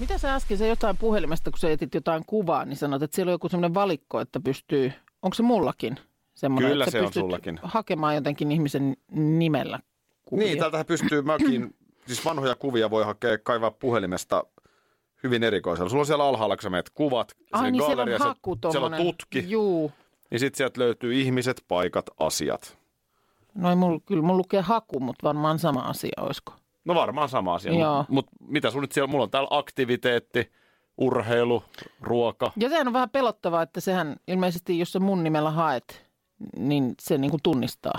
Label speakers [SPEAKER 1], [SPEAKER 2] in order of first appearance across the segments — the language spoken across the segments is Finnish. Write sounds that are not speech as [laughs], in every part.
[SPEAKER 1] Mitä sä äsken se jotain puhelimesta, kun sä etit jotain kuvaa, niin sanot, että siellä on joku semmoinen valikko, että pystyy, onko se mullakin semmoinen,
[SPEAKER 2] Kyllä
[SPEAKER 1] että sä
[SPEAKER 2] se on sullakin.
[SPEAKER 1] hakemaan jotenkin ihmisen nimellä kuvia.
[SPEAKER 2] Niin, täältähän pystyy mäkin, siis vanhoja kuvia voi hakea, kaivaa puhelimesta hyvin erikoisella. Sulla on siellä alhaalla, kun sä menet kuvat,
[SPEAKER 1] Ai
[SPEAKER 2] sinne
[SPEAKER 1] niin, siellä on haku
[SPEAKER 2] siellä on tutki,
[SPEAKER 1] Juu.
[SPEAKER 2] niin sitten sieltä löytyy ihmiset, paikat, asiat.
[SPEAKER 1] No ei mulla, kyllä mulla lukee haku, mutta varmaan sama asia olisiko.
[SPEAKER 2] No varmaan sama asia,
[SPEAKER 1] Joo.
[SPEAKER 2] mutta mut mitä sun nyt siellä, mulla on täällä aktiviteetti, urheilu, ruoka.
[SPEAKER 1] Ja sehän on vähän pelottavaa, että sehän ilmeisesti, jos sä mun nimellä haet, niin se niin kuin tunnistaa.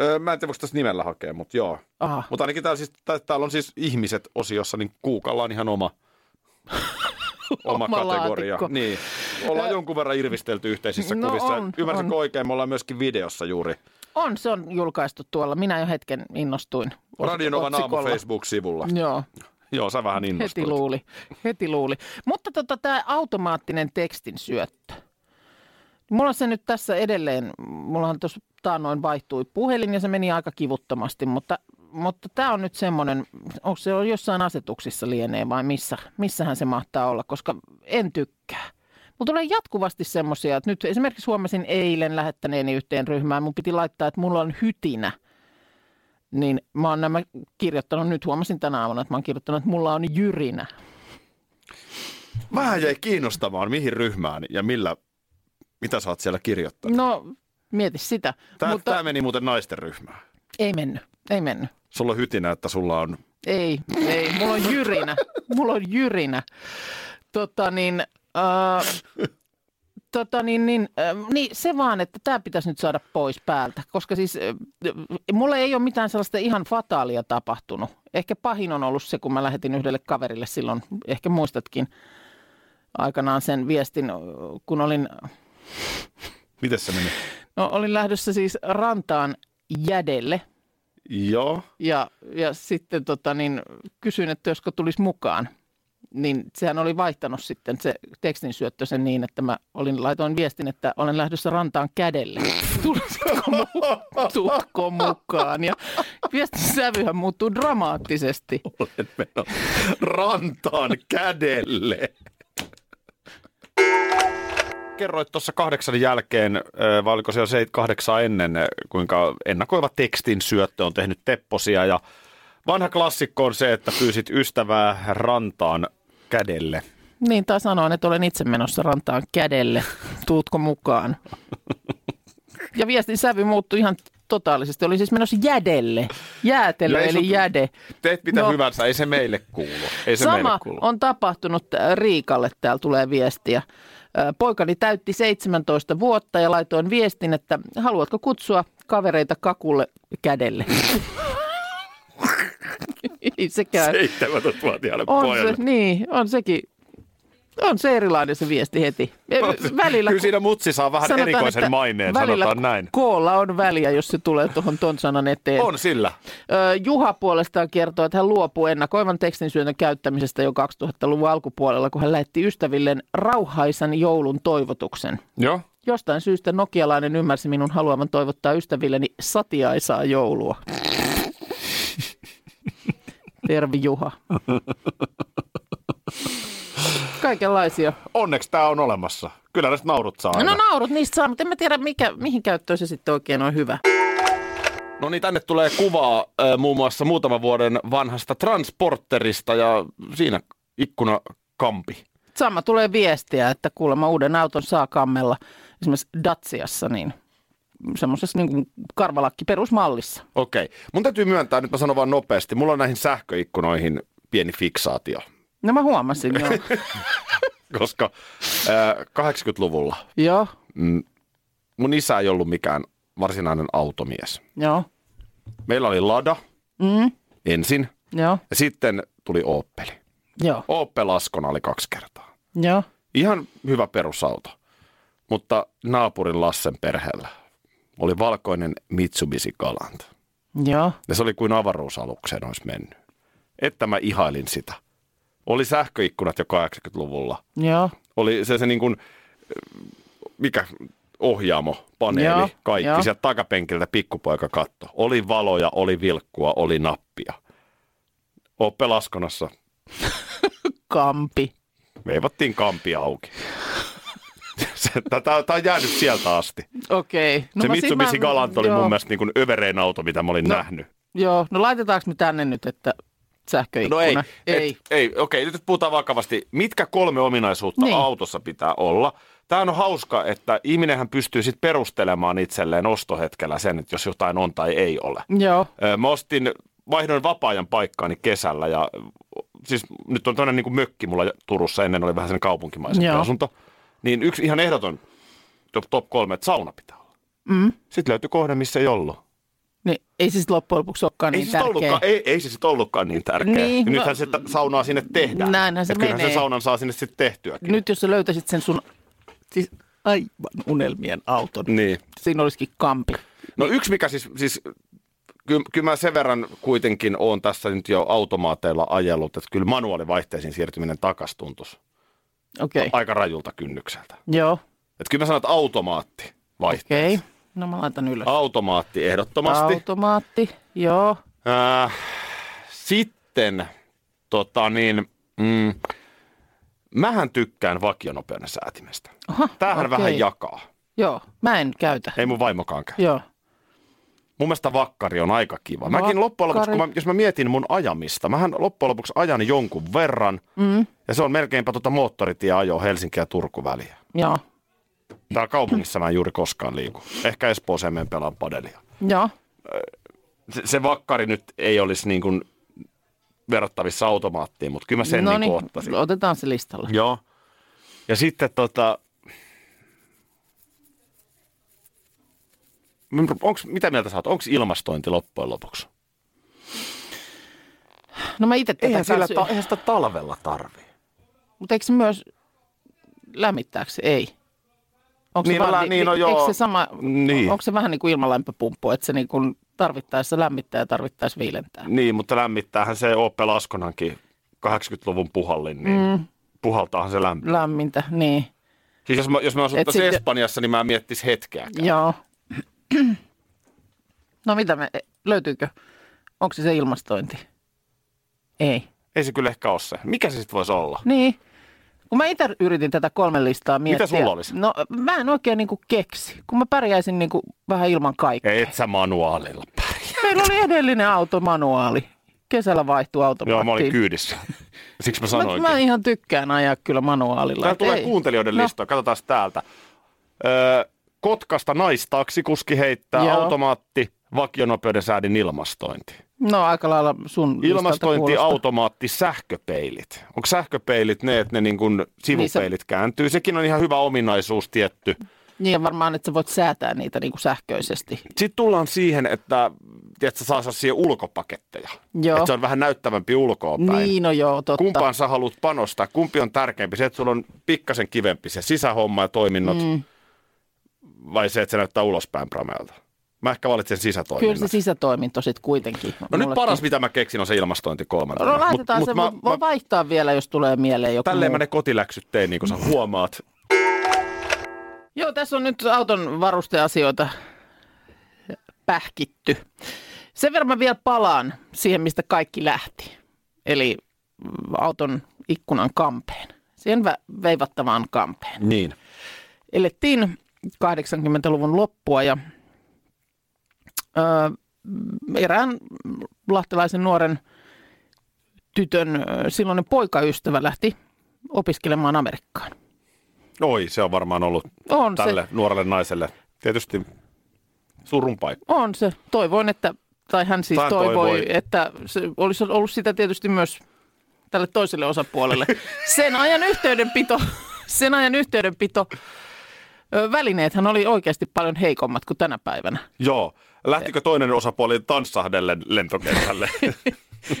[SPEAKER 2] Öö, mä en tiedä, voiko tässä nimellä hakea, mutta joo.
[SPEAKER 1] Aha.
[SPEAKER 2] Mutta ainakin täällä, siis, tää, täällä on siis ihmiset osiossa, niin Kuukalla on ihan oma, [laughs] oma
[SPEAKER 1] Oma
[SPEAKER 2] kategoria.
[SPEAKER 1] laatikko.
[SPEAKER 2] Niin. Ollaan jonkun verran irvistelty yhteisissä
[SPEAKER 1] No
[SPEAKER 2] kuvissa.
[SPEAKER 1] on,
[SPEAKER 2] Ymmärsinkö
[SPEAKER 1] on.
[SPEAKER 2] oikein? Me ollaan myöskin videossa juuri.
[SPEAKER 1] On, se on julkaistu tuolla. Minä jo hetken innostuin. os-
[SPEAKER 2] Radionovan aamu. Facebook-sivulla.
[SPEAKER 1] Joo,
[SPEAKER 2] Joo, sä vähän
[SPEAKER 1] heti
[SPEAKER 2] innostuit.
[SPEAKER 1] luuli. Heti luuli. Mutta tota, tämä automaattinen tekstin syöttö. Mulla on se nyt tässä edelleen, mullahan tuossa taannoin vaihtui puhelin ja se meni aika kivuttomasti, mutta, mutta tämä on nyt semmoinen, onko se jossain asetuksissa lienee vai missä, missähän se mahtaa olla, koska en tykkää. Mulla tulee jatkuvasti semmoisia, että nyt esimerkiksi huomasin eilen lähettäneeni yhteen ryhmään, mun piti laittaa, että mulla on hytinä. Niin mä oon nämä kirjoittanut, nyt huomasin tänä aamuna, että mä oon kirjoittanut, että mulla on jyrinä.
[SPEAKER 2] Vähän jäi kiinnostamaan, mihin ryhmään ja millä, mitä sä oot siellä kirjoittanut.
[SPEAKER 1] No, mieti sitä.
[SPEAKER 2] Tämä,
[SPEAKER 1] Mutta
[SPEAKER 2] tämä meni muuten naisten ryhmään.
[SPEAKER 1] ei mennyt, ei mennyt.
[SPEAKER 2] Sulla on hytinä, että sulla on...
[SPEAKER 1] Ei, ei, mulla on jyrinä. Mulla on jyrinä. Tota niin, tota niin, niin, äh, niin se vaan, että tämä pitäisi nyt saada pois päältä. Koska siis äh, mulla ei ole mitään sellaista ihan fataalia tapahtunut. Ehkä pahin on ollut se, kun mä lähetin yhdelle kaverille silloin, ehkä muistatkin aikanaan sen viestin, kun olin
[SPEAKER 2] Miten se meni?
[SPEAKER 1] No olin lähdössä siis rantaan jädelle
[SPEAKER 2] Joo.
[SPEAKER 1] ja, ja sitten tota, niin, kysyin, että josko tulisi mukaan. Niin sehän oli vaihtanut sitten se tekstin syöttö sen niin, että mä olin, laitoin viestin, että olen lähdössä rantaan kädelle. [laughs] Tulisitko, mu- tuutko mukaan? Ja viestin sävyhän muuttuu dramaattisesti.
[SPEAKER 2] Olen menossa rantaan kädelle. Kerroit tuossa kahdeksan jälkeen, vai oliko se jo se kahdeksan ennen, kuinka ennakoiva tekstin syöttö on tehnyt tepposia. Ja vanha klassikko on se, että pyysit ystävää rantaan kädelle.
[SPEAKER 1] Niin, tai sanoin, että olen itse menossa rantaan kädelle. Tuutko mukaan? Ja viestin sävy muuttui ihan totaalisesti. Oli siis menossa jädelle. Jäätelö eli
[SPEAKER 2] sut-
[SPEAKER 1] jäde.
[SPEAKER 2] Teet mitä
[SPEAKER 1] No.
[SPEAKER 2] hyvänsä, ei se meille kuulu. Ei se meille
[SPEAKER 1] Sama
[SPEAKER 2] kuulu.
[SPEAKER 1] on tapahtunut äh, Riikalle, täällä tulee viestiä. Äh, Poikani täytti 17 vuotta ja laitoin viestin, että haluatko kutsua kavereita kakulle kädelle? [laughs] Ei sekään.
[SPEAKER 2] 17-vuotiaalle
[SPEAKER 1] On
[SPEAKER 2] pojalle.
[SPEAKER 1] se, niin, on sekin. On se erilainen se viesti heti. [laughs] Välillä,
[SPEAKER 2] Kyllä siinä mutsi saa vähän
[SPEAKER 1] sanotaan,
[SPEAKER 2] erikoisen
[SPEAKER 1] että
[SPEAKER 2] maineen,
[SPEAKER 1] välillä
[SPEAKER 2] sanotaan näin.
[SPEAKER 1] Koolla on väliä, jos se tulee tuohon ton sanan eteen.
[SPEAKER 2] On sillä.
[SPEAKER 1] Juha puolestaan kertoo, että hän luopuu ennakoivan tekstinsyötön käyttämisestä jo 2000-luvun alkupuolella, kun hän lähetti ystävilleen rauhaisan joulun toivotuksen.
[SPEAKER 2] Joo.
[SPEAKER 1] Jostain syystä nokialainen ymmärsi minun haluavan toivottaa ystävilleni satiaisaa joulua. Tervi Juha. [laughs] Kaikenlaisia.
[SPEAKER 2] Onneksi tämä on olemassa. Kyllä näistä naurut saa aina.
[SPEAKER 1] No naurut niistä saa, mutta en mä tiedä mikä, mihin käyttöön se sitten oikein on hyvä.
[SPEAKER 2] No niin, tänne tulee kuvaa äh, muun muassa muutaman vuoden vanhasta transporterista ja siinä ikkuna kampi.
[SPEAKER 1] Sama tulee viestiä, että kuulemma uuden auton saa kammella esimerkiksi Datsiassa, niin semmoisessa niin kuin karvalakki perusmallissa.
[SPEAKER 2] Okei. Mun täytyy myöntää, nyt mä sanon vaan nopeasti, mulla on näihin sähköikkunoihin pieni fiksaatio.
[SPEAKER 1] No mä huomasin, joo. [laughs]
[SPEAKER 2] Koska äh, 80-luvulla
[SPEAKER 1] joo,
[SPEAKER 2] mm, mun isä ei ollut mikään varsinainen automies.
[SPEAKER 1] joo,
[SPEAKER 2] Meillä oli Lada
[SPEAKER 1] mm,
[SPEAKER 2] ensin
[SPEAKER 1] joo,
[SPEAKER 2] ja sitten tuli Opeli.
[SPEAKER 1] joo,
[SPEAKER 2] Opel Askona oli kaksi kertaa.
[SPEAKER 1] Joo.
[SPEAKER 2] Ihan hyvä perusauto. Mutta naapurin Lassen perheellä oli valkoinen Mitsubishi Galant.
[SPEAKER 1] Joo.
[SPEAKER 2] Ja se oli kuin avaruusalukseen olisi mennyt. Että mä ihailin sitä. Oli sähköikkunat jo 80-luvulla.
[SPEAKER 1] Joo.
[SPEAKER 2] Oli se, se niin kuin, mikä ohjaamo, paneeli,
[SPEAKER 1] Joo,
[SPEAKER 2] kaikki.
[SPEAKER 1] joo.
[SPEAKER 2] Sieltä takapenkiltä pikkupoika katto. Oli valoja, oli vilkkua, oli nappia. Oppe Laskonassa
[SPEAKER 1] Kampi.
[SPEAKER 2] veivattiin kampi auki. [laughs] Tämä on jäänyt sieltä asti.
[SPEAKER 1] Okei.
[SPEAKER 2] No se Mitsubishi
[SPEAKER 1] mä-
[SPEAKER 2] Galant oli
[SPEAKER 1] joo.
[SPEAKER 2] mun mielestä niin kuin överein auto, mitä mä olin
[SPEAKER 1] No,
[SPEAKER 2] nähnyt.
[SPEAKER 1] Joo. No laitetaanko me tänne nyt, että sähköikkuna?
[SPEAKER 2] No ei,
[SPEAKER 1] Ei.
[SPEAKER 2] Et, ei okei, nyt puhutaan vakavasti. Mitkä kolme ominaisuutta
[SPEAKER 1] Niin.
[SPEAKER 2] autossa pitää olla? Tämä on hauska, että ihminenhän pystyy sitten perustelemaan itselleen ostohetkellä sen, että jos jotain on tai ei ole.
[SPEAKER 1] Joo.
[SPEAKER 2] Mä ostin, vaihdoin vapaa-ajan paikkaani kesällä ja siis nyt on toinen niin mökki mulla Turussa, ennen oli vähän sen kaupunkimaisempi
[SPEAKER 1] Joo.
[SPEAKER 2] asunto. Niin yksi ihan ehdoton top, top kolme, että sauna pitää olla.
[SPEAKER 1] Mm.
[SPEAKER 2] Sitten löytyi kohde, missä ei ollut.
[SPEAKER 1] Niin, ei se sitten loppujen lopuksi olekaan
[SPEAKER 2] Ei,
[SPEAKER 1] niin
[SPEAKER 2] se sit
[SPEAKER 1] tärkeä.
[SPEAKER 2] ollutkaan, ei, ei se sitten ollutkaan niin tärkeä.
[SPEAKER 1] Niin,
[SPEAKER 2] Ja
[SPEAKER 1] no-
[SPEAKER 2] Nythän se ta- saunaa sinne tehdään.
[SPEAKER 1] Näinhän se
[SPEAKER 2] Et kyllähän
[SPEAKER 1] menee.
[SPEAKER 2] sen saunan saa sinne sitten tehtyäkin.
[SPEAKER 1] Nyt jos sä löytäisit sen sun siis aivan unelmien auton,
[SPEAKER 2] Niin.
[SPEAKER 1] siinä olisikin kampi.
[SPEAKER 2] No yksi mikä siis, siis kyllä, kyllä mä sen verran kuitenkin on tässä nyt jo automaateilla ajellut, että kyllä manuaalivaihteisiin siirtyminen takas tuntuisi
[SPEAKER 1] Okei. Okay.
[SPEAKER 2] aika rajulta kynnykseltä.
[SPEAKER 1] Joo.
[SPEAKER 2] Että kyllä mä sanon, että automaatti vaihteeksi.
[SPEAKER 1] Okei. Okay. No mä laitan ylös.
[SPEAKER 2] Automaatti ehdottomasti.
[SPEAKER 1] Automaatti. Joo.
[SPEAKER 2] Äh, sitten, tota niin, mm, mähän tykkään vakionopeuden säätimestä.
[SPEAKER 1] Aha,
[SPEAKER 2] Tämähän
[SPEAKER 1] okei.
[SPEAKER 2] vähän jakaa.
[SPEAKER 1] Joo. Mä en käytä.
[SPEAKER 2] Ei mun vaimokaan käy.
[SPEAKER 1] Joo.
[SPEAKER 2] Mun mielestä vakkari on aika kiva. Mäkin loppujen lopuksi, kun mä, jos mä mietin mun ajamista, mähän loppujen lopuksi ajan jonkun verran,
[SPEAKER 1] Mm.
[SPEAKER 2] ja se on melkeinpä tuota moottoritieajoa Helsinki ja Turku väliä.
[SPEAKER 1] Joo.
[SPEAKER 2] Täällä kaupungissa mä en juuri koskaan liiku. Ehkä Espooseen menen pelaan padelia.
[SPEAKER 1] Joo.
[SPEAKER 2] Se, se vakkari nyt ei olisi niin kuin verrattavissa automaattiin, mutta kyllä mä sen
[SPEAKER 1] no
[SPEAKER 2] niin kuin ottaisin.
[SPEAKER 1] otetaan se listalle.
[SPEAKER 2] Joo. Ja sitten tota... Onks, mitä mieltä sä oot? Onko ilmastointi loppujen lopuksi?
[SPEAKER 1] No mä itse tätä
[SPEAKER 2] Eihän, sillä
[SPEAKER 1] kanssa-
[SPEAKER 2] ta, eihän sitä talvella tarvii.
[SPEAKER 1] Mutta eikö se myös lämmittääkö se? Ei. Onko
[SPEAKER 2] Niin,
[SPEAKER 1] se, vaan,
[SPEAKER 2] niin, no joo.
[SPEAKER 1] se sama,
[SPEAKER 2] Niin.
[SPEAKER 1] onko se vähän niin kuin ilmalämpöpumppu, että se niin kuin tarvittaessa lämmittää ja tarvittaessa viilentää?
[SPEAKER 2] Niin, mutta lämmittäähän se Opel Laskonankin 80-luvun puhallin, niin mm. puhaltaahan se lämpö.
[SPEAKER 1] Lämmintä, niin.
[SPEAKER 2] Siis jos mä, jos mä
[SPEAKER 1] Et
[SPEAKER 2] asuttaisiin
[SPEAKER 1] sitten-
[SPEAKER 2] Espanjassa, niin mä miettis hetkeäkään.
[SPEAKER 1] Joo. [clears throat] No mitä me, löytyykö? Onko se se ilmastointi? Ei.
[SPEAKER 2] Ei se kyllä ehkä ole se. Mikä se sitten voisi olla?
[SPEAKER 1] Niin. Kun mä itse yritin tätä kolmen listaa miettiä.
[SPEAKER 2] sulla olisi?
[SPEAKER 1] No mä en oikein niin kuin keksi, kun mä pärjäisin niin kuin vähän ilman kaikkea.
[SPEAKER 2] Et sä manuaalilla pärjää.
[SPEAKER 1] Meillä oli edellinen automanuaali. Kesällä vaihtui automaattiin.
[SPEAKER 2] Joo, mä olin kyydissä. [laughs] Siksi mä
[SPEAKER 1] Mä,
[SPEAKER 2] sanoinkin.
[SPEAKER 1] mä ihan tykkään ajaa kyllä manuaalilla.
[SPEAKER 2] Täällä tulee
[SPEAKER 1] ei.
[SPEAKER 2] kuuntelijoiden
[SPEAKER 1] No.
[SPEAKER 2] listoja. Katsotaan täältä. Öö, Kotkasta naistaksikuski heittää
[SPEAKER 1] Joo.
[SPEAKER 2] automaatti, vakionopeuden säädin ilmastointi.
[SPEAKER 1] No aika lailla sun
[SPEAKER 2] Ilmastointi, automaatti, sähköpeilit. Onko sähköpeilit ne, että ne niin kuin sivupeilit
[SPEAKER 1] Niin
[SPEAKER 2] kääntyy? Sekin on ihan hyvä ominaisuus tietty.
[SPEAKER 1] Niin varmaan, että sä voit säätää niitä niin kuin sähköisesti.
[SPEAKER 2] Sitten tullaan siihen, että tiedätkö, saa saa siihen ulkopaketteja.
[SPEAKER 1] Joo.
[SPEAKER 2] Että se on vähän näyttävämpi ulkoa päin.
[SPEAKER 1] Niin, no joo, totta.
[SPEAKER 2] Kumpaan sä haluat panostaa? Kumpi on tärkeämpi? Se, että sulla on pikkasen kivempi se sisähomma ja toiminnot, mm. Vai se, että se näyttää ulospäin prameelta? Mä ehkä valitsen
[SPEAKER 1] Kyllä
[SPEAKER 2] sisätoiminnot.
[SPEAKER 1] se sisätoiminto sitten kuitenkin.
[SPEAKER 2] No nyt
[SPEAKER 1] Mullekin.
[SPEAKER 2] paras, mitä mä keksin, on se ilmastointi kolmantena.
[SPEAKER 1] No laitetaan
[SPEAKER 2] Mut-
[SPEAKER 1] se,
[SPEAKER 2] mut
[SPEAKER 1] mä, voi vaihtaa vielä, jos tulee mieleen joku
[SPEAKER 2] Tälleen
[SPEAKER 1] muu.
[SPEAKER 2] mä ne kotiläksyt tein, niin kuin sä huomaat.
[SPEAKER 1] Joo, tässä on nyt auton varusteasioita pähkitty. Sen verran mä vielä palaan siihen, mistä kaikki lähti. Eli auton ikkunan kampeen. Siihen veivattavaan kampeen.
[SPEAKER 2] Niin.
[SPEAKER 1] Elettiin 80-luvun loppua ja ö, erään lahtelaisen nuoren tytön silloinen poikaystävä lähti opiskelemaan Amerikkaan.
[SPEAKER 2] Oi, se on varmaan ollut
[SPEAKER 1] On se.
[SPEAKER 2] tälle nuorelle naiselle tietysti surun paikka.
[SPEAKER 1] On se. Toivoin, että, tai hän siis
[SPEAKER 2] Tai
[SPEAKER 1] toivoi,
[SPEAKER 2] toivoi.
[SPEAKER 1] että se olisi ollut sitä tietysti myös tälle toiselle osapuolelle. [laughs] Sen ajan yhteydenpito, sen ajan yhteydenpito, välineethän oli oikeasti paljon heikommat kuin tänä päivänä.
[SPEAKER 2] Joo. Lähtikö toinen osapuoli tanssahdellen lentokentälle? [laughs]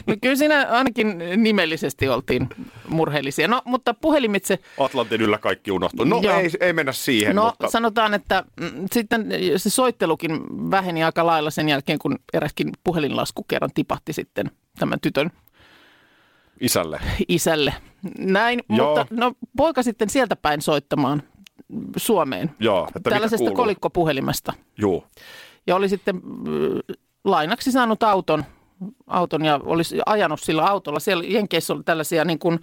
[SPEAKER 1] No kyllä siinä ainakin nimellisesti oltiin murheellisia. No, mutta puhelimitse,
[SPEAKER 2] Atlantin yllä kaikki unohtuu. No
[SPEAKER 1] Joo.
[SPEAKER 2] ei, ei mennä siihen,
[SPEAKER 1] no
[SPEAKER 2] mutta
[SPEAKER 1] sanotaan, että mm, sitten se soittelukin väheni aika lailla sen jälkeen, kun eräskin puhelinlasku kerran tipahti sitten tämän tytön
[SPEAKER 2] isälle.
[SPEAKER 1] isälle. Näin,
[SPEAKER 2] Joo.
[SPEAKER 1] mutta no, poika sitten sieltä päin soittamaan Suomeen.
[SPEAKER 2] Joo, että
[SPEAKER 1] Tällaisesta kolikkopuhelimesta.
[SPEAKER 2] Juu.
[SPEAKER 1] Ja oli sitten mm, lainaksi saanut auton, auton ja olisi ajanut sillä autolla. Siellä Jenkeissä oli tällaisia niin kuin,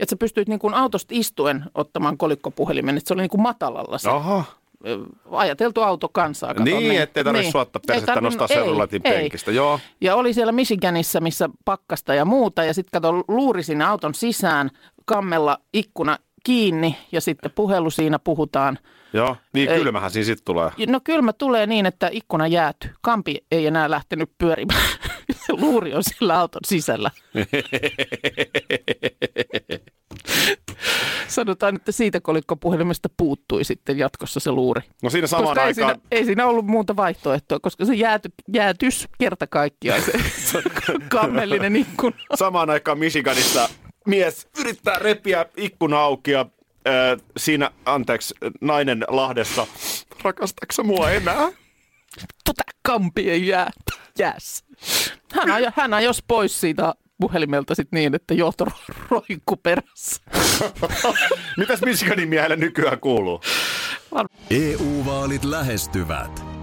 [SPEAKER 1] että sä pystyit niin kuin autosta istuen ottamaan kolikkopuhelimen, että se oli niin kuin matalalla se
[SPEAKER 2] Aha.
[SPEAKER 1] ö, ajateltu auto kansaa. kato,
[SPEAKER 2] Niin, ettei tarvitse
[SPEAKER 1] Niin.
[SPEAKER 2] suottaa persettä
[SPEAKER 1] tarvinnut-
[SPEAKER 2] nostaa sellulatin
[SPEAKER 1] ei.
[SPEAKER 2] penkistä. Joo.
[SPEAKER 1] Ja oli siellä Michiganissa, missä pakkasta ja muuta. Ja sitten kato, luuri sinne auton sisään, kammella ikkuna kiinni ja sitten puhelu siinä puhutaan.
[SPEAKER 2] Joo, niin
[SPEAKER 1] Ei.
[SPEAKER 2] kylmähän siinä sitten tulee.
[SPEAKER 1] No kylmä tulee niin, että ikkuna jääty. Kampi ei enää lähtenyt pyörimään. Se [laughs] luuri on sillä auton sisällä. [laughs] Sanotaan, että siitä kolikkopuhelimesta puuttui sitten jatkossa se luuri.
[SPEAKER 2] No siinä samaan
[SPEAKER 1] koska ei
[SPEAKER 2] aikaan,
[SPEAKER 1] siinä, ei siinä ollut muuta vaihtoehtoa, koska se jääty, jäätys kerta kaikkiaan se [laughs] kammellinen ikkuna.
[SPEAKER 2] samaan aikaan Michiganissa mies yrittää repiä ikkuna auki ja äh, siinä, anteeksi, nainen Lahdessa, rakastatko mua enää?
[SPEAKER 1] Tota kampi ei jää, jääs. Hän, ajo, hän ajos pois siitä puhelimelta sit niin, että johto ro- roikku perässä. [laughs]
[SPEAKER 2] Mitäs Michiganin miehelle nykyään kuuluu?
[SPEAKER 3] EU-vaalit lähestyvät.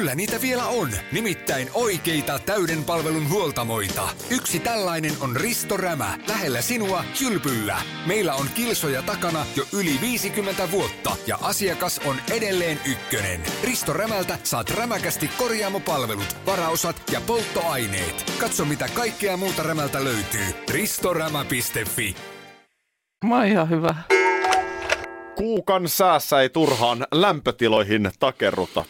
[SPEAKER 4] Kyllä niitä vielä on, nimittäin oikeita täyden palvelun huoltamoita. Yksi tällainen on Risto Rämä, lähellä sinua, kylpyllä. Meillä on kilsoja takana jo yli 50 vuotta ja asiakas on edelleen ykkönen. Risto Rämältä saat rämäkästi korjaamopalvelut, varaosat ja polttoaineet. Katso mitä kaikkea muuta Rämältä löytyy. ristorämä.fi
[SPEAKER 1] Mä oon ihan hyvä.
[SPEAKER 2] Kuukan säässä ei turhaan lämpötiloihin takerruta.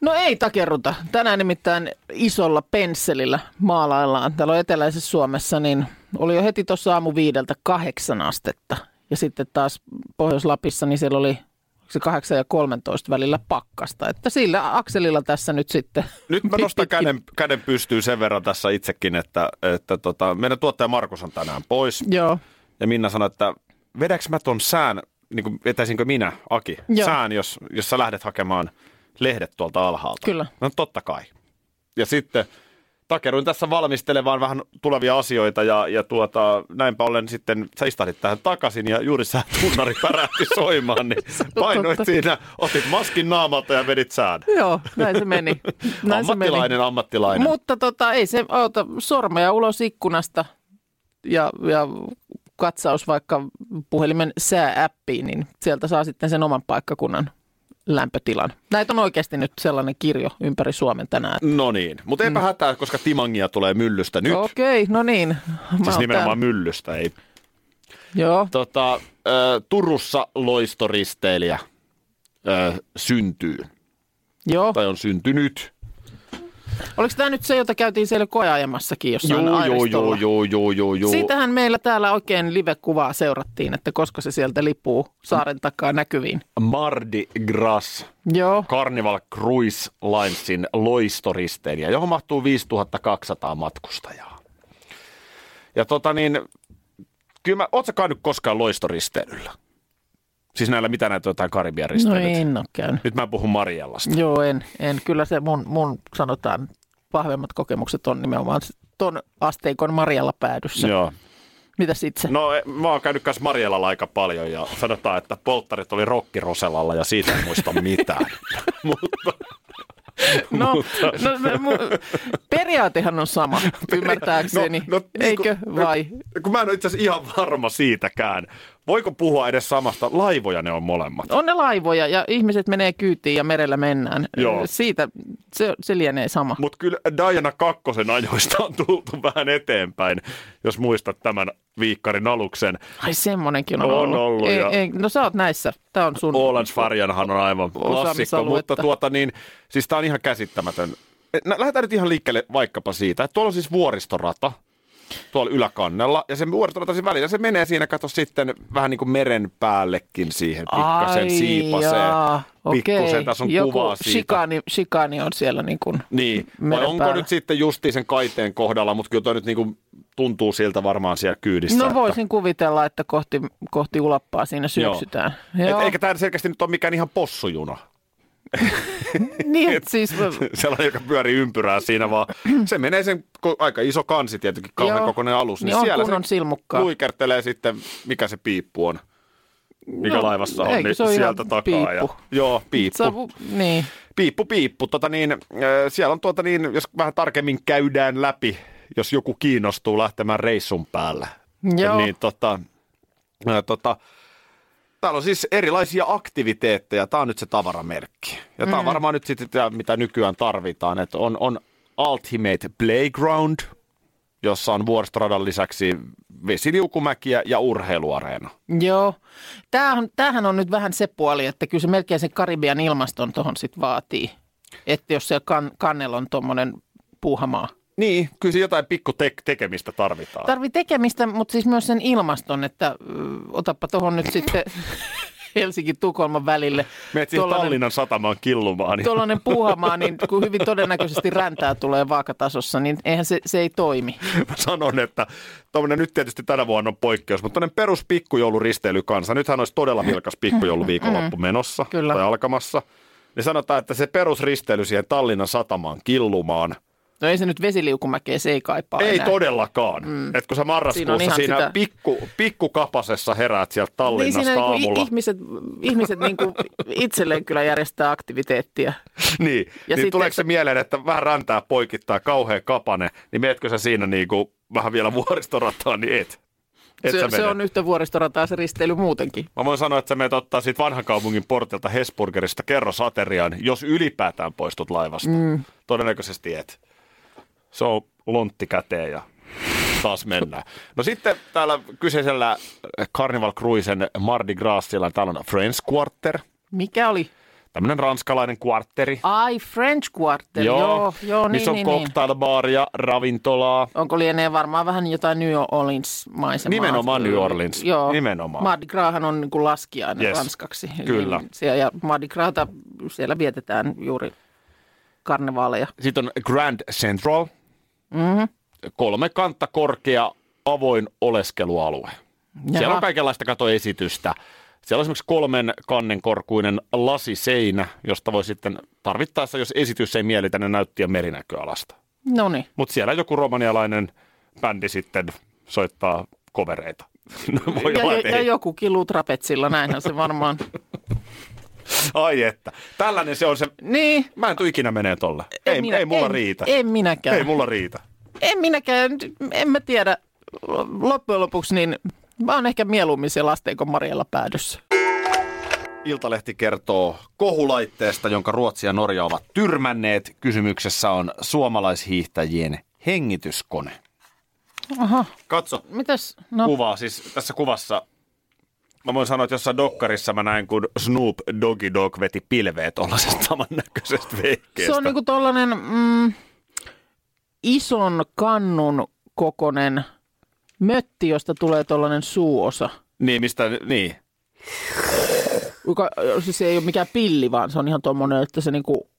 [SPEAKER 1] No ei takerruta. Tänään nimittäin isolla pensselillä maalaillaan. Täällä on eteläisessä Suomessa, niin oli jo heti tuossa aamu viideltä kahdeksan astetta. Ja sitten taas Pohjois-Lapissa, niin siellä oli se 8 ja 13 välillä pakkasta. Että sillä akselilla tässä nyt sitten.
[SPEAKER 2] Nyt mä nostan käden, käden pystyyn sen verran tässä itsekin, että, että tota, meidän tuottaja Markus on tänään pois.
[SPEAKER 1] Joo.
[SPEAKER 2] Ja Minna sanoi, että vedäks mä ton sään, niin kuin vetäisinkö minä, Aki,
[SPEAKER 1] Joo.
[SPEAKER 2] sään, jos, jos sä lähdet hakemaan lehdet tuolta alhaalta.
[SPEAKER 1] Kyllä.
[SPEAKER 2] No totta kai. Ja sitten takeruin tässä valmistelemaan vähän tulevia asioita ja, ja tuota, näinpä ollen sitten sä istahdit tähän takaisin ja juuri sä [laughs] tunnari pärähti soimaan, niin painoit
[SPEAKER 1] totta.
[SPEAKER 2] siinä, otit maskin naamalta ja vedit sään.
[SPEAKER 1] Joo, näin se meni. Näin se meni.
[SPEAKER 2] ammattilainen, ammattilainen.
[SPEAKER 1] Mutta tota, ei se auta sormeja ulos ikkunasta ja, ja katsaus vaikka puhelimen sääappiin, niin sieltä saa sitten sen oman paikkakunnan lämpötilan. Näitä on oikeasti nyt sellainen kirjo ympäri Suomen tänään.
[SPEAKER 2] No niin, mutta eipä hätää, koska timangia tulee myllystä nyt.
[SPEAKER 1] Okei, no niin. Mä
[SPEAKER 2] Siis nimenomaan
[SPEAKER 1] täällä.
[SPEAKER 2] myllystä, ei.
[SPEAKER 1] Joo,
[SPEAKER 2] Tota, Turussa loistoristeilijä ö, syntyy,
[SPEAKER 1] joo.
[SPEAKER 2] tai on syntynyt.
[SPEAKER 1] Oliko tämä nyt se, jota käytiin siellä koeajamassakin jossain
[SPEAKER 2] Joo, joo, joo, joo, joo, joo, joo.
[SPEAKER 1] Siitähän meillä täällä oikein live-kuvaa seurattiin, että koska se sieltä lipuu saaren takaa näkyviin.
[SPEAKER 2] Mardi Gras
[SPEAKER 1] Joo,
[SPEAKER 2] Carnival Cruise Linesin loistoristeilijä, johon mahtuu 5200 matkustajaa. Ja tota niin, kyllä mä, oot sä koskaan loistoristeilyllä? Siis näillä mitä näitä jotain Karibian
[SPEAKER 1] no
[SPEAKER 2] risteilyt?
[SPEAKER 1] en ole käynyt.
[SPEAKER 2] Nyt mä puhun Mariellasta.
[SPEAKER 1] Joo, en, en. Kyllä se mun, mun sanotaan vahvemmat kokemukset on nimenomaan ton asteikon Marjalla päädyssä.
[SPEAKER 2] Joo.
[SPEAKER 1] Mitäs itse?
[SPEAKER 2] No e- mä oon käynyt kanssa Marjelalla aika paljon ja sanotaan, että polttarit oli rokkiroselalla ja siitä en muista mitään. [laughs] Mutta
[SPEAKER 1] No, no, no mu- periaatehan on sama, [laughs] ymmärtääkseni.
[SPEAKER 2] No, no, niin
[SPEAKER 1] Eikö
[SPEAKER 2] kun-
[SPEAKER 1] vai?
[SPEAKER 2] Kun mä en ole itse asiassa ihan varma siitäkään. Voiko puhua edes samasta? Laivoja ne on molemmat.
[SPEAKER 1] On ne laivoja ja ihmiset menee kyytiin ja merellä mennään.
[SPEAKER 2] Joo.
[SPEAKER 1] Siitä se, se lienee sama.
[SPEAKER 2] Mutta kyllä Diana kakkosen ajoista on tultu vähän eteenpäin, jos muistat tämän viikkarin aluksen.
[SPEAKER 1] Ai semmonenkin on,
[SPEAKER 2] On
[SPEAKER 1] ollut.
[SPEAKER 2] ollut,
[SPEAKER 1] ei,
[SPEAKER 2] ja-
[SPEAKER 1] ei, no sä oot näissä. Tää on sun...
[SPEAKER 2] Olands Farjanhan on aivan klassikko, mutta tuota niin, siis tää on ihan käsittämätön. No, lähdetään nyt ihan liikkeelle vaikkapa siitä, että tuolla on siis vuoristorata tuolla yläkannella, ja se vuoristorata siinä välillä, se menee siinä, kato sitten vähän niin kuin meren päällekin siihen, pikkasen
[SPEAKER 1] Ai
[SPEAKER 2] siipasee.
[SPEAKER 1] jaa,
[SPEAKER 2] Pikkusen,
[SPEAKER 1] okei.
[SPEAKER 2] tässä on
[SPEAKER 1] Joku
[SPEAKER 2] kuvaa siitä.
[SPEAKER 1] Shikani, shikani on siellä niin kuin
[SPEAKER 2] Niin, vai onko
[SPEAKER 1] päällä.
[SPEAKER 2] nyt sitten justiin sen kaiteen kohdalla, mutta kyllä toi nyt niinku tuntuu siltä varmaan siellä kyydissä.
[SPEAKER 1] No
[SPEAKER 2] että-
[SPEAKER 1] voisin kuvitella, että kohti, kohti ulappaa siinä syöksytään.
[SPEAKER 2] Et
[SPEAKER 1] Joo.
[SPEAKER 2] eikä tämä selkeästi nyt ole mikään ihan possujuna. [laughs] [laughs]
[SPEAKER 1] Niin, et siis [laughs]
[SPEAKER 2] Sellainen, joka pyörii ympyrää siinä, vaan se menee sen aika iso kansi tietenkin, kauhean
[SPEAKER 1] Joo.
[SPEAKER 2] kokoinen alus.
[SPEAKER 1] Niin on
[SPEAKER 2] siellä
[SPEAKER 1] kunnon
[SPEAKER 2] se
[SPEAKER 1] silmukkaa.
[SPEAKER 2] luikertelee sitten, mikä se piippu on. Mikä
[SPEAKER 1] No,
[SPEAKER 2] laivassa on, niin sieltä takaa.
[SPEAKER 1] piippu?
[SPEAKER 2] Ja, joo, piippu.
[SPEAKER 1] Savu, niin.
[SPEAKER 2] Piippu, piippu. Tota niin, äh, siellä on tuota niin, jos vähän tarkemmin käydään läpi, jos joku kiinnostuu lähtemään reissun päälle.
[SPEAKER 1] Joo.
[SPEAKER 2] Niin tota, äh, tota, täällä on siis erilaisia aktiviteetteja. Tämä on nyt se tavaramerkki. Ja tämä on varmaan nyt sitten tämä, mitä nykyään tarvitaan. Että on, on Ultimate Playground, jossa on vuoristoradan lisäksi vesiliukumäkiä ja urheiluareena.
[SPEAKER 1] Joo. Tämähän, tämähän on nyt vähän se puoli, että kyllä se melkein se Karibian ilmaston tuohon sitten vaatii. Että jos siellä kan, kannella on tuommoinen puuhamaa.
[SPEAKER 2] Niin, kyllä se jotain pikku te- tekemistä tarvitaan.
[SPEAKER 1] Tarvii tekemistä, mutta siis myös sen ilmaston, että ö, otappa tuohon nyt sitten [laughs] Helsinki-Tukholman välille.
[SPEAKER 2] Meet siihen Tallinnan satamaan killumaan. Niin
[SPEAKER 1] Tuollainen puuhamaa, niin kun hyvin todennäköisesti räntää tulee vaakatasossa, niin eihän se, se ei toimi.
[SPEAKER 2] mä sanon, että tommonen nyt tietysti tänä vuonna on poikkeus, mutta toinen perus pikkujouluristeily kanssa. Nythän olisi todella vilkas pikkujouluviikonloppu menossa
[SPEAKER 1] Kyllä.
[SPEAKER 2] tai alkamassa. Niin sanotaan, että se perusristeily siihen Tallinnan satamaan killumaan,
[SPEAKER 1] No ei se nyt vesiliukumäkeä, se ei kaipaa
[SPEAKER 2] ei
[SPEAKER 1] enää.
[SPEAKER 2] todellakaan. Mm. Et kun sä
[SPEAKER 1] Siinä
[SPEAKER 2] marraskuussa
[SPEAKER 1] ihan
[SPEAKER 2] siinä
[SPEAKER 1] sitä-
[SPEAKER 2] pikku, pikkukapasessa heräät sieltä
[SPEAKER 1] Niin
[SPEAKER 2] Tallinnasta
[SPEAKER 1] siinä niin
[SPEAKER 2] aamulla.
[SPEAKER 1] ihmiset, ihmiset niin kuin itselleen kyllä järjestää aktiviteettia. [laughs]
[SPEAKER 2] niin,
[SPEAKER 1] Ja
[SPEAKER 2] niin
[SPEAKER 1] sitten-
[SPEAKER 2] tuleeko se mieleen, että vähän räntää poikittaa kauhean kapane, niin meetkö sä siinä niinku vähän vielä vuoristorataan, niin et. et
[SPEAKER 1] Se, se on yhtä vuoristorataa se risteily muutenkin.
[SPEAKER 2] Mä voin sanoa, että sä menet ottaa siitä vanhan kaupungin portilta Hesburgerista kerrosateriaan, jos ylipäätään poistut laivasta. Mm. Todennäköisesti et. Se on lontti käteen ja taas mennään. No sitten täällä kyseisellä Carnival Cruisen Mardi Grasilla täällä on French Quarter,
[SPEAKER 1] Mikä oli?
[SPEAKER 2] tämmöinen ranskalainen kvartteri.
[SPEAKER 1] Ai, French Quarter, joo, joo, joo niin,
[SPEAKER 2] missä on
[SPEAKER 1] niin, niin.
[SPEAKER 2] cocktailbaaria, ravintolaa.
[SPEAKER 1] Onko lienee varmaan vähän jotain New Orleans-maisemaa?
[SPEAKER 2] Nimenomaan New Orleans,
[SPEAKER 1] Joo.
[SPEAKER 2] nimenomaan.
[SPEAKER 1] Mardi Grashan on niin kuin laskiainen
[SPEAKER 2] Yes,
[SPEAKER 1] ranskaksi.
[SPEAKER 2] kyllä.
[SPEAKER 1] Niin siellä, ja Mardi Grasta siellä vietetään juuri karnevaaleja.
[SPEAKER 2] Sitten on Grand Central,
[SPEAKER 1] Mm-hmm.
[SPEAKER 2] kolme kantta korkea avoin oleskelualue. Siellä on kaikenlaista katoesitystä. Siellä on esimerkiksi kolmen kannen korkuinen lasiseinä, josta voi sitten tarvittaessa, jos esitys ei miellytä, ne näyttiä merinäköalasta.
[SPEAKER 1] No niin.
[SPEAKER 2] Mutta siellä joku romanialainen bändi sitten soittaa kovereita. [laughs] No, voi
[SPEAKER 1] Ja,
[SPEAKER 2] olla,
[SPEAKER 1] ja, ja joku kiluu trapetsilla, näinhän se varmaan. [laughs]
[SPEAKER 2] Ai että. Tällainen se on se.
[SPEAKER 1] niin.
[SPEAKER 2] Mä en tule ikinä menee tolle.
[SPEAKER 1] en
[SPEAKER 2] Ei,
[SPEAKER 1] minä-
[SPEAKER 2] ei mulla
[SPEAKER 1] en,
[SPEAKER 2] riitä.
[SPEAKER 1] En minäkään.
[SPEAKER 2] Ei mulla riitä.
[SPEAKER 1] En minäkään. En mä tiedä. Loppujen lopuksi niin mä oon ehkä mieluummin se lastenko Mariella päädyssä.
[SPEAKER 2] Iltalehti kertoo kohulaitteesta, jonka Ruotsi ja Norja ovat tyrmänneet. Kysymyksessä on suomalaishiihtäjien hengityskone.
[SPEAKER 1] Aha.
[SPEAKER 2] Katso
[SPEAKER 1] Mitäs? No,
[SPEAKER 2] kuvaa. Siis tässä kuvassa mä voin sanoa, että jossain dokkarissa mä näin, kun Snoop Doggy Dog veti pilveet tuollaisesta [laughs] samannäköisestä vehkeestä.
[SPEAKER 1] se on niinku tollanen mm, ison kannun kokonen mötti, josta tulee tollanen suuosa.
[SPEAKER 2] Niin, mistä, niin.
[SPEAKER 1] Joka, siis se ei ole mikään pilli, vaan se on ihan tuommoinen, että se niinku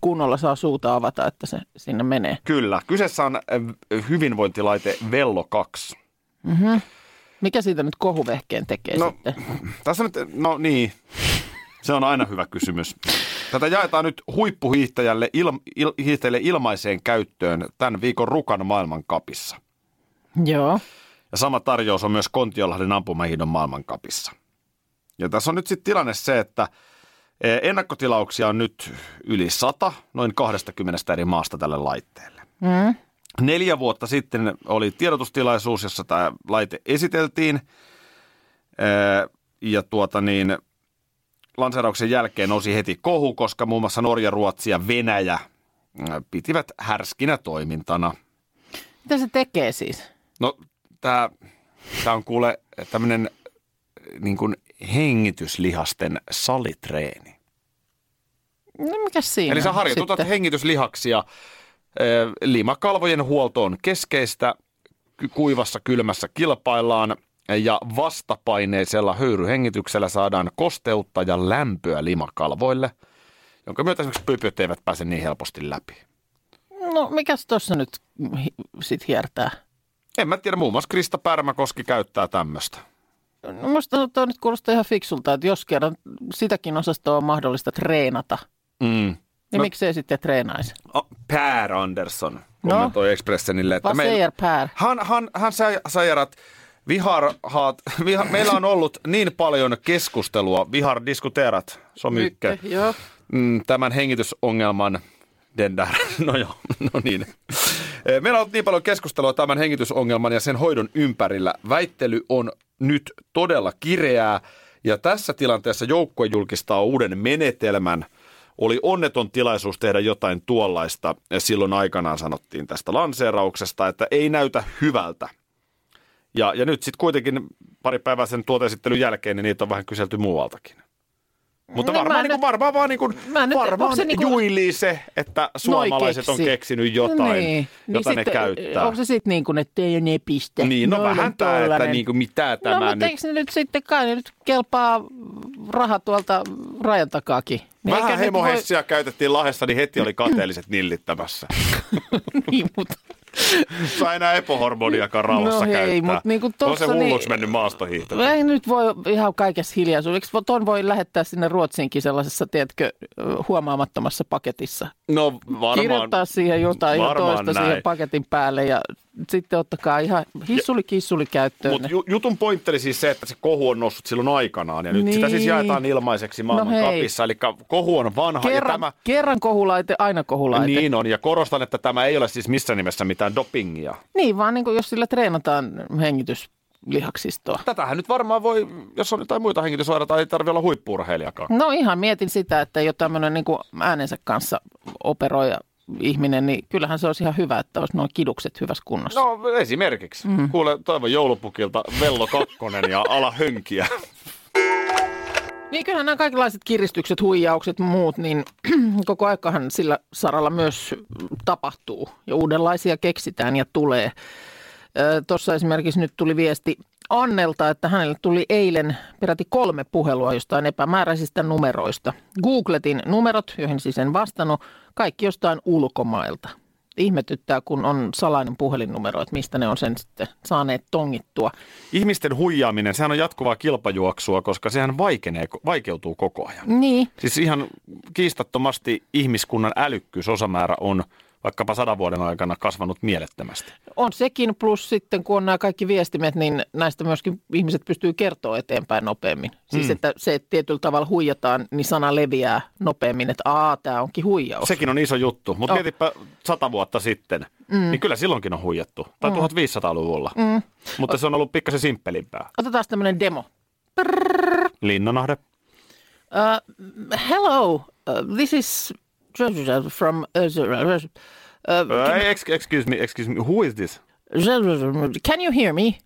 [SPEAKER 1] kunnolla saa suuta avata, että se sinne menee.
[SPEAKER 2] Kyllä. Kyseessä on äh, hyvinvointilaite Vello 2.
[SPEAKER 1] Mikä siitä nyt kohuvehkeen tekee
[SPEAKER 2] No,
[SPEAKER 1] sitten?
[SPEAKER 2] Tässä nyt, no niin, se on aina hyvä kysymys. Tätä jaetaan nyt huippuhiihtäjälle il, il, ilmaiseen käyttöön tämän viikon Rukan maailmankapissa.
[SPEAKER 1] Joo.
[SPEAKER 2] Ja sama tarjous on myös Kontiolahden ampumahiidon maailmankapissa. Ja tässä on nyt sitten tilanne se, että eh, ennakkotilauksia on nyt yli 100, noin 20 eri maasta tälle laitteelle.
[SPEAKER 1] Mm.
[SPEAKER 2] Neljä vuotta sitten oli tiedotustilaisuus, jossa tämä laite esiteltiin. Ja tuota niin, lanseerauksen jälkeen nousi heti kohu, koska muun muassa Norja, Ruotsi ja Venäjä pitivät härskinä toimintana.
[SPEAKER 1] Mitä se tekee siis?
[SPEAKER 2] No tämä on kuule tämmöinen niin kuin hengityslihasten salitreeni.
[SPEAKER 1] No mikä siinä
[SPEAKER 2] Eli sä harjoitutat
[SPEAKER 1] sitten?
[SPEAKER 2] hengityslihaksia. Eh, Limakalvojen huolto on keskeistä. Kuivassa kylmässä kilpaillaan ja vastapaineisella höyryhengityksellä saadaan kosteutta ja lämpöä limakalvoille, jonka myötä esimerkiksi pyypyt eivät pääse niin helposti läpi.
[SPEAKER 1] No mikäs tuossa nyt sit hiertää?
[SPEAKER 2] En mä tiedä, muun muassa Krista Pärmäkoski käyttää tämmöistä.
[SPEAKER 1] No musta tuo nyt kuulostaa ihan fiksulta, että jos kerran sitäkin osastoa on mahdollista treenata,
[SPEAKER 2] Mm.
[SPEAKER 1] Niin
[SPEAKER 2] No-
[SPEAKER 1] no. miksei sitten treenaisi?
[SPEAKER 2] Oh, Per Andersson
[SPEAKER 1] No.
[SPEAKER 2] kommentoi Expressenille, että
[SPEAKER 1] säger Per?
[SPEAKER 2] Han, han, han sä- säger att vi har hat, vi har, meillä on ollut niin paljon keskustelua, vi har diskuterat så mycket,
[SPEAKER 1] Joo.
[SPEAKER 2] mm, tämän hengitysongelman, den där, no joo, no niin. Eh, Meillä on ollut niin paljon keskustelua tämän hengitysongelman ja sen hoidon ympärillä. Väittely on nyt todella kireää ja tässä tilanteessa joukkue julkistaa uuden menetelmän. Oli onneton tilaisuus tehdä jotain tuollaista. Ja silloin aikanaan sanottiin tästä lanseerauksesta, että ei näytä hyvältä. Ja, ja nyt sitten kuitenkin pari päivää sen tuoteesittelyn jälkeen, niin niitä on vähän kyselty muualtakin. Mutta
[SPEAKER 1] No
[SPEAKER 2] varmaan, niin kuin,
[SPEAKER 1] nyt-
[SPEAKER 2] varmaan vaan niin kuin,
[SPEAKER 1] mä nyt-
[SPEAKER 2] varmaan
[SPEAKER 1] se niin kuin-
[SPEAKER 2] juilii se, että suomalaiset on
[SPEAKER 1] keksi.
[SPEAKER 2] keksinyt jotain,
[SPEAKER 1] niin.
[SPEAKER 2] jota
[SPEAKER 1] niin
[SPEAKER 2] ne
[SPEAKER 1] sitten,
[SPEAKER 2] käyttää.
[SPEAKER 1] Onko se sitten niin kuin, että ei ne piste?
[SPEAKER 2] Niin, no
[SPEAKER 1] Noilla
[SPEAKER 2] vähän
[SPEAKER 1] on
[SPEAKER 2] tämä, että niin kuin mitä tämä
[SPEAKER 1] no, mutta
[SPEAKER 2] nyt...
[SPEAKER 1] eikö ne nyt sitten kai ne nyt kelpaa raha tuolta rajan takaakin? Niin
[SPEAKER 2] Vähän hemohessia käytettiin Lahdessa, niin heti oli [clears throat] kateelliset nillittämässä.
[SPEAKER 1] Voi... niin, mutta
[SPEAKER 2] Saa enää epohormoniakaan rauhassa
[SPEAKER 1] No hei,
[SPEAKER 2] käyttää.
[SPEAKER 1] mut niinku
[SPEAKER 2] on se
[SPEAKER 1] tossa niin-
[SPEAKER 2] hulluksi mennyt maastohiihto.
[SPEAKER 1] ei nyt voi ihan kaikessa hiljaisuudessa. Ton voi lähettää sinne Ruotsiinkin sellaisessa, tiedätkö, huomaamattomassa paketissa.
[SPEAKER 2] No varmaan.
[SPEAKER 1] Kirjoittaa siihen jotain
[SPEAKER 2] varmaan
[SPEAKER 1] toista
[SPEAKER 2] näin.
[SPEAKER 1] siihen paketin päälle ja sitten ottakaa ihan hissuli kissuli käyttöön.
[SPEAKER 2] Mutta ju- jutun pointti oli siis se, että se kohu on noussut silloin aikanaan ja nyt
[SPEAKER 1] Niin.
[SPEAKER 2] sitä siis jaetaan ilmaiseksi maailman
[SPEAKER 1] No hei.
[SPEAKER 2] kapissa. Eli kohu on vanha ja
[SPEAKER 1] kerran,
[SPEAKER 2] tämä...
[SPEAKER 1] kerran kohulaite, aina kohulaite.
[SPEAKER 2] Niin on, ja korostan, että tämä ei ole siis missään nimessä mitään dopingia.
[SPEAKER 1] Niin, vaan niin kuin jos sillä treenataan hengityslihaksistoa.
[SPEAKER 2] Tätähän nyt varmaan voi, jos on jotain muita hengitysoireita, ei tarvitse olla huippuurheilijakaan.
[SPEAKER 1] No ihan mietin sitä, että ei ole tämmöinen niin äänensä kanssa operoija ihminen, niin kyllähän se olisi ihan hyvä, että olisi nuo kidukset hyvässä kunnossa.
[SPEAKER 2] No esimerkiksi. Mm. Kuule, toivon joulupukilta Vello Kakkonen ja ala hönkiä.
[SPEAKER 1] Niin kyllähän nämä kaikenlaiset kiristykset, huijaukset, muut, niin [clears throat] koko aikahan sillä saralla myös tapahtuu ja uudenlaisia keksitään ja tulee. Tuossa esimerkiksi nyt tuli viesti Annelta, että hänelle tuli eilen peräti kolme puhelua jostain epämääräisistä numeroista. Googletin numerot, joihin siis en vastannut, kaikki jostain ulkomailta. Ihmetyttää, kun on salainen puhelinnumero, että mistä ne on sen sitten saaneet tongittua.
[SPEAKER 2] Ihmisten huijaaminen, sehän on jatkuvaa kilpajuoksua, koska sehän vaikenee, vaikeutuu koko ajan.
[SPEAKER 1] Niin,
[SPEAKER 2] Siis ihan kiistattomasti ihmiskunnan älykkyysosamäärä on vaikkapa sadan vuoden aikana kasvanut mielettömästi.
[SPEAKER 1] On sekin, plus sitten kun on nämä kaikki viestimet, niin näistä myöskin ihmiset pystyy kertoa eteenpäin nopeammin. Siis
[SPEAKER 2] Mm.
[SPEAKER 1] että se, että tietyllä tavalla huijataan, niin sana leviää nopeammin, että aa, tämä onkin huijaus.
[SPEAKER 2] Sekin on iso juttu, mutta
[SPEAKER 1] Oh.
[SPEAKER 2] mietipä sata vuotta sitten, mm. niin kyllä silloinkin on huijattu. Tai mm. 1500-luvulla. Mm. Mutta se on ollut pikkasen simppelimpää.
[SPEAKER 1] Otetaan tämmöinen demo.
[SPEAKER 2] Linnanahde.
[SPEAKER 1] Uh, hello, uh, this is from... Uh,
[SPEAKER 2] Uh, ex- excuse me, excuse me, who is this?
[SPEAKER 1] can you hear me?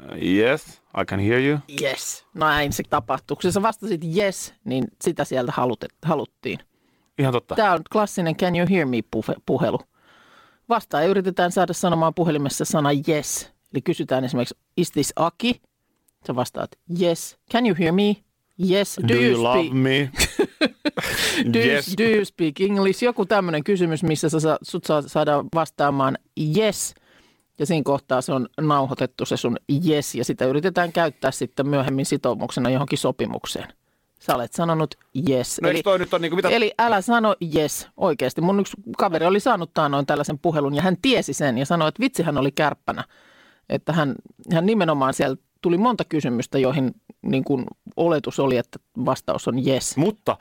[SPEAKER 2] Uh, yes, I can hear you.
[SPEAKER 1] Yes. Näin se tapahtuu. Kun sä vastasit yes, niin sitä sieltä halutet, haluttiin.
[SPEAKER 2] Ihan totta.
[SPEAKER 1] Tämä on klassinen Can you hear me puhe- puhelu. Vastaan yritetään saada sanomaan puhelimessa sana yes. Eli kysytään esimerkiksi, is this Aki? Sä vastaat yes. Can you hear me? Yes.
[SPEAKER 2] Do, you, love
[SPEAKER 1] speak,
[SPEAKER 2] me? [laughs]
[SPEAKER 1] do,
[SPEAKER 2] yes.
[SPEAKER 1] do you speak English? Joku tämmöinen kysymys, missä sä, sut saa, saadaan vastaamaan yes. Ja siinä kohtaa se on nauhoitettu se sun yes. Ja sitä yritetään käyttää sitten myöhemmin sitoumuksena johonkin sopimukseen. Sä olet sanonut yes.
[SPEAKER 2] No eikö toi nyt on niinku mitä...
[SPEAKER 1] Eli älä sano yes oikeasti. Mun yksi kaveri oli saanut noin tällaisen puhelun ja hän tiesi sen ja sanoi, että vitsi hän oli kärppänä. Että hän, hän nimenomaan siellä tuli monta kysymystä, joihin niin kuin oletus oli, että vastaus on yes.
[SPEAKER 2] Mutta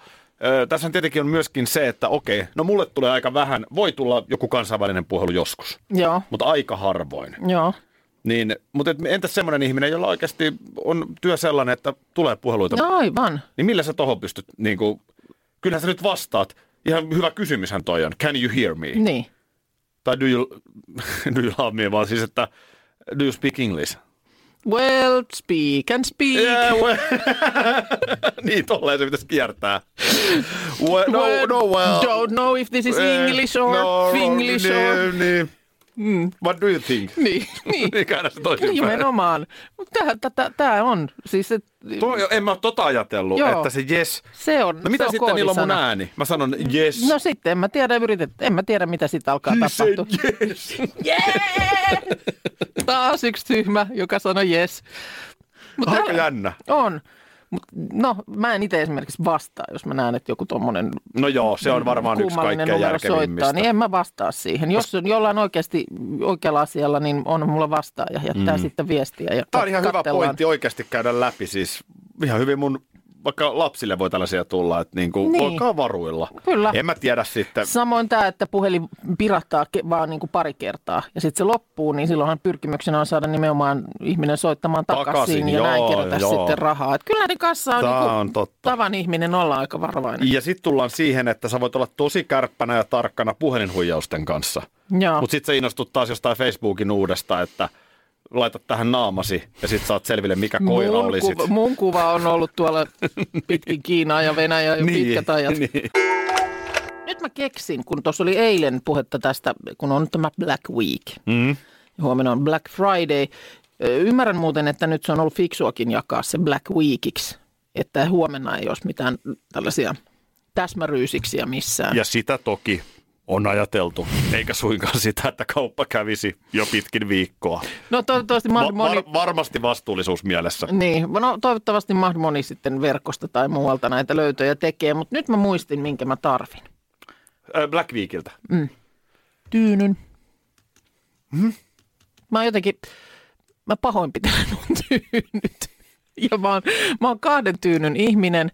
[SPEAKER 2] tässä tietenkin on myöskin se, että okei, no mulle tulee aika vähän, voi tulla joku kansainvälinen puhelu joskus,
[SPEAKER 1] Joo,
[SPEAKER 2] mutta aika harvoin.
[SPEAKER 1] joo.
[SPEAKER 2] Niin, mutta et, entäs semmoinen ihminen, jolla oikeasti on työ sellainen, että tulee puheluita,
[SPEAKER 1] No aivan.
[SPEAKER 2] niin millä sä tohon pystyt, niin kuin, kyllähän sä nyt vastaat, ihan hyvä kysymyshän toi on, can you hear me?
[SPEAKER 1] Niin.
[SPEAKER 2] Tai do you, [laughs] do you love me, vaan siis, että do you speak English?
[SPEAKER 1] Well, speak and speak.
[SPEAKER 2] Yeah, well. [laughs] niin, tolleen se pitäisi kiertää. Well, no,
[SPEAKER 1] Well,
[SPEAKER 2] no, well.
[SPEAKER 1] Don't know if this is
[SPEAKER 2] Eh,
[SPEAKER 1] English or
[SPEAKER 2] no,
[SPEAKER 1] Finglish or...
[SPEAKER 2] niin, Niin. Mm. What do you think? [laughs] [laughs]
[SPEAKER 1] Niin, niin.
[SPEAKER 2] Niin käännä se toisinpäin.
[SPEAKER 1] Nimenomaan. Tämä on, siis se,
[SPEAKER 2] Tuo, en mä ole tota ajatellut,
[SPEAKER 1] Joo.
[SPEAKER 2] että se yes.
[SPEAKER 1] se on
[SPEAKER 2] No mitä
[SPEAKER 1] se on
[SPEAKER 2] sitten niillä on mun ääni? Mä sanon yes.
[SPEAKER 1] No sitten, en mä tiedä, yritet, en mä tiedä mitä sitten alkaa
[SPEAKER 2] He
[SPEAKER 1] tapahtua.
[SPEAKER 2] yes. [laughs]
[SPEAKER 1] Yeah! Taas yksi tyhmä, joka sanoi yes. Mut
[SPEAKER 2] Aika jännä.
[SPEAKER 1] On. No, mä en itse esimerkiksi vastaa, jos mä näen, että joku tuommoinen
[SPEAKER 2] No joo, se on varmaan yksi kaikkein järkevimmistä.
[SPEAKER 1] soittaa, niin en mä vastaa siihen. Jos on jollain oikeasti oikealla asialla, niin on mulla vastaaja. Jättää mm. sitten viestiä ja
[SPEAKER 2] Tämä on ihan hyvä pointti oikeasti käydä läpi. Siis ihan hyvin mun, vaikka lapsille voi tällaisia tulla, että niin kuin,
[SPEAKER 1] Niin.
[SPEAKER 2] olkaa varuilla.
[SPEAKER 1] Kyllä.
[SPEAKER 2] En mä tiedä sitten.
[SPEAKER 1] Samoin tämä, että puhelin pirahtaa ke- vaan niin kuin pari kertaa ja sitten se loppuu, niin silloinhan pyrkimyksenä on saada nimenomaan ihminen soittamaan takaisin,
[SPEAKER 2] Takaisin,
[SPEAKER 1] ja näin
[SPEAKER 2] joo,
[SPEAKER 1] kerätä
[SPEAKER 2] joo.
[SPEAKER 1] sitten rahaa. Et kyllä näiden kanssa on,
[SPEAKER 2] Tää
[SPEAKER 1] niin
[SPEAKER 2] on totta.
[SPEAKER 1] tavan ihminen olla aika varovainen.
[SPEAKER 2] Ja sitten tullaan siihen, että sä voit olla tosi kärppänä ja tarkkana puhelinhuijausten kanssa. Mutta sitten sä innostut taas jostain Facebookin uudesta, että laitat tähän naamasi ja sitten saat selville, mikä koira
[SPEAKER 1] mun,
[SPEAKER 2] olisit.
[SPEAKER 1] kuva, mun kuva on ollut tuolla pitkin Kiinaa ja Venäjää jo niin, pitkät ajat.
[SPEAKER 2] Niin.
[SPEAKER 1] Nyt mä keksin, kun tuossa oli eilen puhetta tästä, kun on tämä Black Week.
[SPEAKER 2] Mm.
[SPEAKER 1] Huomenna on Black Friday. Ymmärrän muuten, että nyt se on ollut fiksuakin jakaa se Black Weekiksi. Että huomenna ei olisi mitään tällaisia täsmäryysiksiä missään.
[SPEAKER 2] Ja sitä toki on ajateltu, eikä suinkaan sitä, että kauppa kävisi jo pitkin viikkoa.
[SPEAKER 1] No toivottavasti
[SPEAKER 2] Va-
[SPEAKER 1] mahdollisimman moni...
[SPEAKER 2] var- varmasti vastuullisuus mielessä.
[SPEAKER 1] Niin, no toivottavasti moni sitten verkosta tai muualta näitä löytöjä tekee, mutta nyt mä muistin, minkä mä tarvin.
[SPEAKER 2] Black Weekiltä.
[SPEAKER 1] Tyynyn. Hmm? Mä jotenkin, mä pahoinpitelen mun tyynyt. Ja mä oon, mä oon kahden tyynyn ihminen.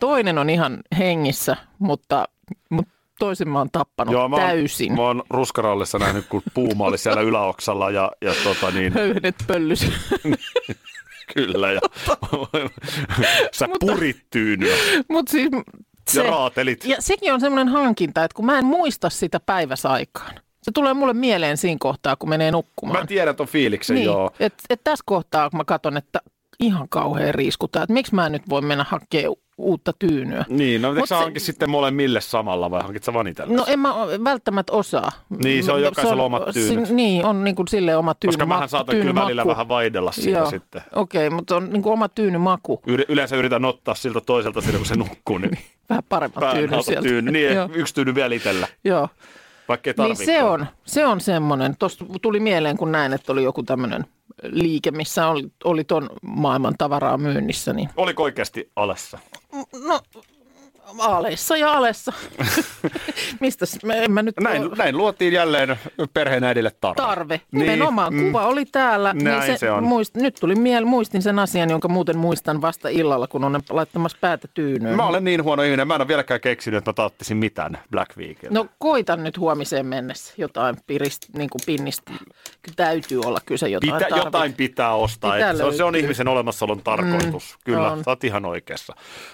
[SPEAKER 1] Toinen on ihan hengissä, mutta, mutta toisen mä oon tappanut
[SPEAKER 2] Joo, mä oon,
[SPEAKER 1] täysin.
[SPEAKER 2] Mä oon ruskarallissa nähnyt, kun puuma oli siellä yläoksalla ja, ja tota niin,
[SPEAKER 1] Höyhenet pöllys. [laughs]
[SPEAKER 2] kyllä. Ja, [laughs] sä purit tyynyä
[SPEAKER 1] mutta siis se,
[SPEAKER 2] ja raatelit.
[SPEAKER 1] ja sekin on semmoinen hankinta, että kun mä en muista sitä päiväsaikaan. Se tulee mulle mieleen siinä kohtaa, kun menee nukkumaan.
[SPEAKER 2] Mä tiedän ton fiiliksen,
[SPEAKER 1] niin,
[SPEAKER 2] joo.
[SPEAKER 1] Et, et tässä kohtaa, kun mä katson, että ihan kauhean riiskutaan, että miksi mä en nyt voi mennä hakemaan uutta tyynyä.
[SPEAKER 2] Niin, no
[SPEAKER 1] Mut
[SPEAKER 2] sä
[SPEAKER 1] se-
[SPEAKER 2] sitten molemmille samalla vai hankit sä vaan itsellesi?
[SPEAKER 1] No en mä välttämättä osaa.
[SPEAKER 2] Niin, se on jokaisella omat tyynyt.
[SPEAKER 1] Si, niin, on niin kuin sille oma tyyny.
[SPEAKER 2] Koska mähän saatan kyllä välillä vähän vaihdella siinä
[SPEAKER 1] Joo.
[SPEAKER 2] sitten.
[SPEAKER 1] Okei, okay, mutta on niin kuin oma tyynymaku.
[SPEAKER 2] Yle- Yleensä yritän ottaa siltä toiselta silloin, kun se nukkuu, niin [laughs]
[SPEAKER 1] Vähän paremmat tyyny sieltä.
[SPEAKER 2] tyyny. Niin, yksi tyyny vielä itsellä,
[SPEAKER 1] Joo.
[SPEAKER 2] vaikka ei
[SPEAKER 1] Niin se on, se on semmoinen. Tuosta tuli mieleen, kun näin, että oli joku tämmöinen liike, missä oli, oli ton maailman tavaraa myynnissä. Niin,
[SPEAKER 2] Oliko oikeasti alessa?
[SPEAKER 1] no, aleissa ja alessa. [laughs] Mistä en mä nyt
[SPEAKER 2] Näin,
[SPEAKER 1] ole-
[SPEAKER 2] näin luotiin jälleen perheen äidille tarve.
[SPEAKER 1] tarve. Nimenomaan
[SPEAKER 2] mm.
[SPEAKER 1] kuva oli täällä. niin
[SPEAKER 2] Näin se on.
[SPEAKER 1] Muist, nyt tuli miel, muistin sen asian, jonka muuten muistan vasta illalla, kun on laittamassa päätä tyynyyn.
[SPEAKER 2] Mä olen niin huono ihminen, mä en ole vieläkään keksinyt, että mä taattisin mitään Black Weekilta.
[SPEAKER 1] No koitan nyt huomiseen mennessä jotain pirist, niin kuin pinnistä. Kyllä täytyy olla kyse jotain
[SPEAKER 2] Pitä,
[SPEAKER 1] tarvit-
[SPEAKER 2] jotain pitää ostaa.
[SPEAKER 1] Pitää
[SPEAKER 2] se, on, se on ihmisen olemassaolon tarkoitus.
[SPEAKER 1] Mm,
[SPEAKER 2] Kyllä,
[SPEAKER 1] on.
[SPEAKER 2] sä oot ihan oikeassa.